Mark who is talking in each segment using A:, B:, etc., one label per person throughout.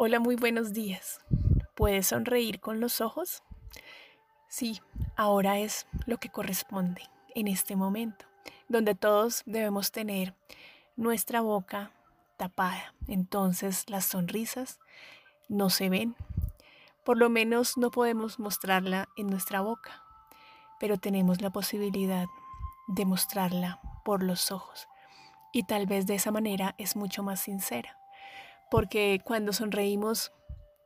A: Hola, muy buenos días. ¿Puedes sonreír con los ojos? Sí, ahora es lo que corresponde en este momento, donde todos debemos tener nuestra boca tapada. Entonces las sonrisas no se ven. Por lo menos no podemos mostrarla en nuestra boca, pero tenemos la posibilidad de mostrarla por los ojos. Y tal vez de esa manera es mucho más sincera porque cuando sonreímos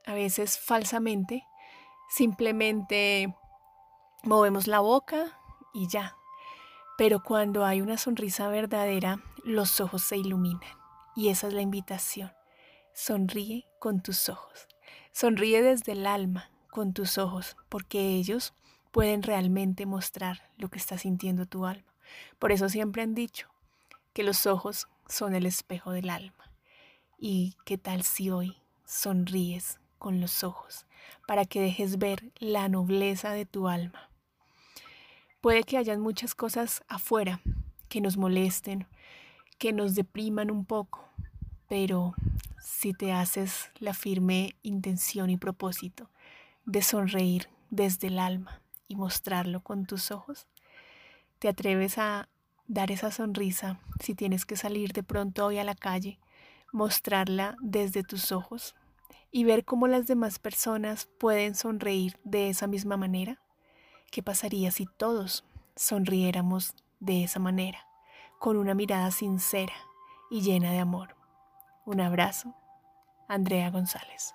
A: a veces falsamente, simplemente movemos la boca y ya. Pero cuando hay una sonrisa verdadera, los ojos se iluminan. Y esa es la invitación. Sonríe con tus ojos. Sonríe desde el alma con tus ojos, porque ellos pueden realmente mostrar lo que está sintiendo tu alma. Por eso siempre han dicho que los ojos son el espejo del alma. ¿Y qué tal si hoy sonríes con los ojos para que dejes ver la nobleza de tu alma? Puede que hayan muchas cosas afuera que nos molesten, que nos depriman un poco, pero si te haces la firme intención y propósito de sonreír desde el alma y mostrarlo con tus ojos, te atreves a dar esa sonrisa si tienes que salir de pronto hoy a la calle mostrarla desde tus ojos y ver cómo las demás personas pueden sonreír de esa misma manera? ¿Qué pasaría si todos sonriéramos de esa manera, con una mirada sincera y llena de amor? Un abrazo, Andrea González.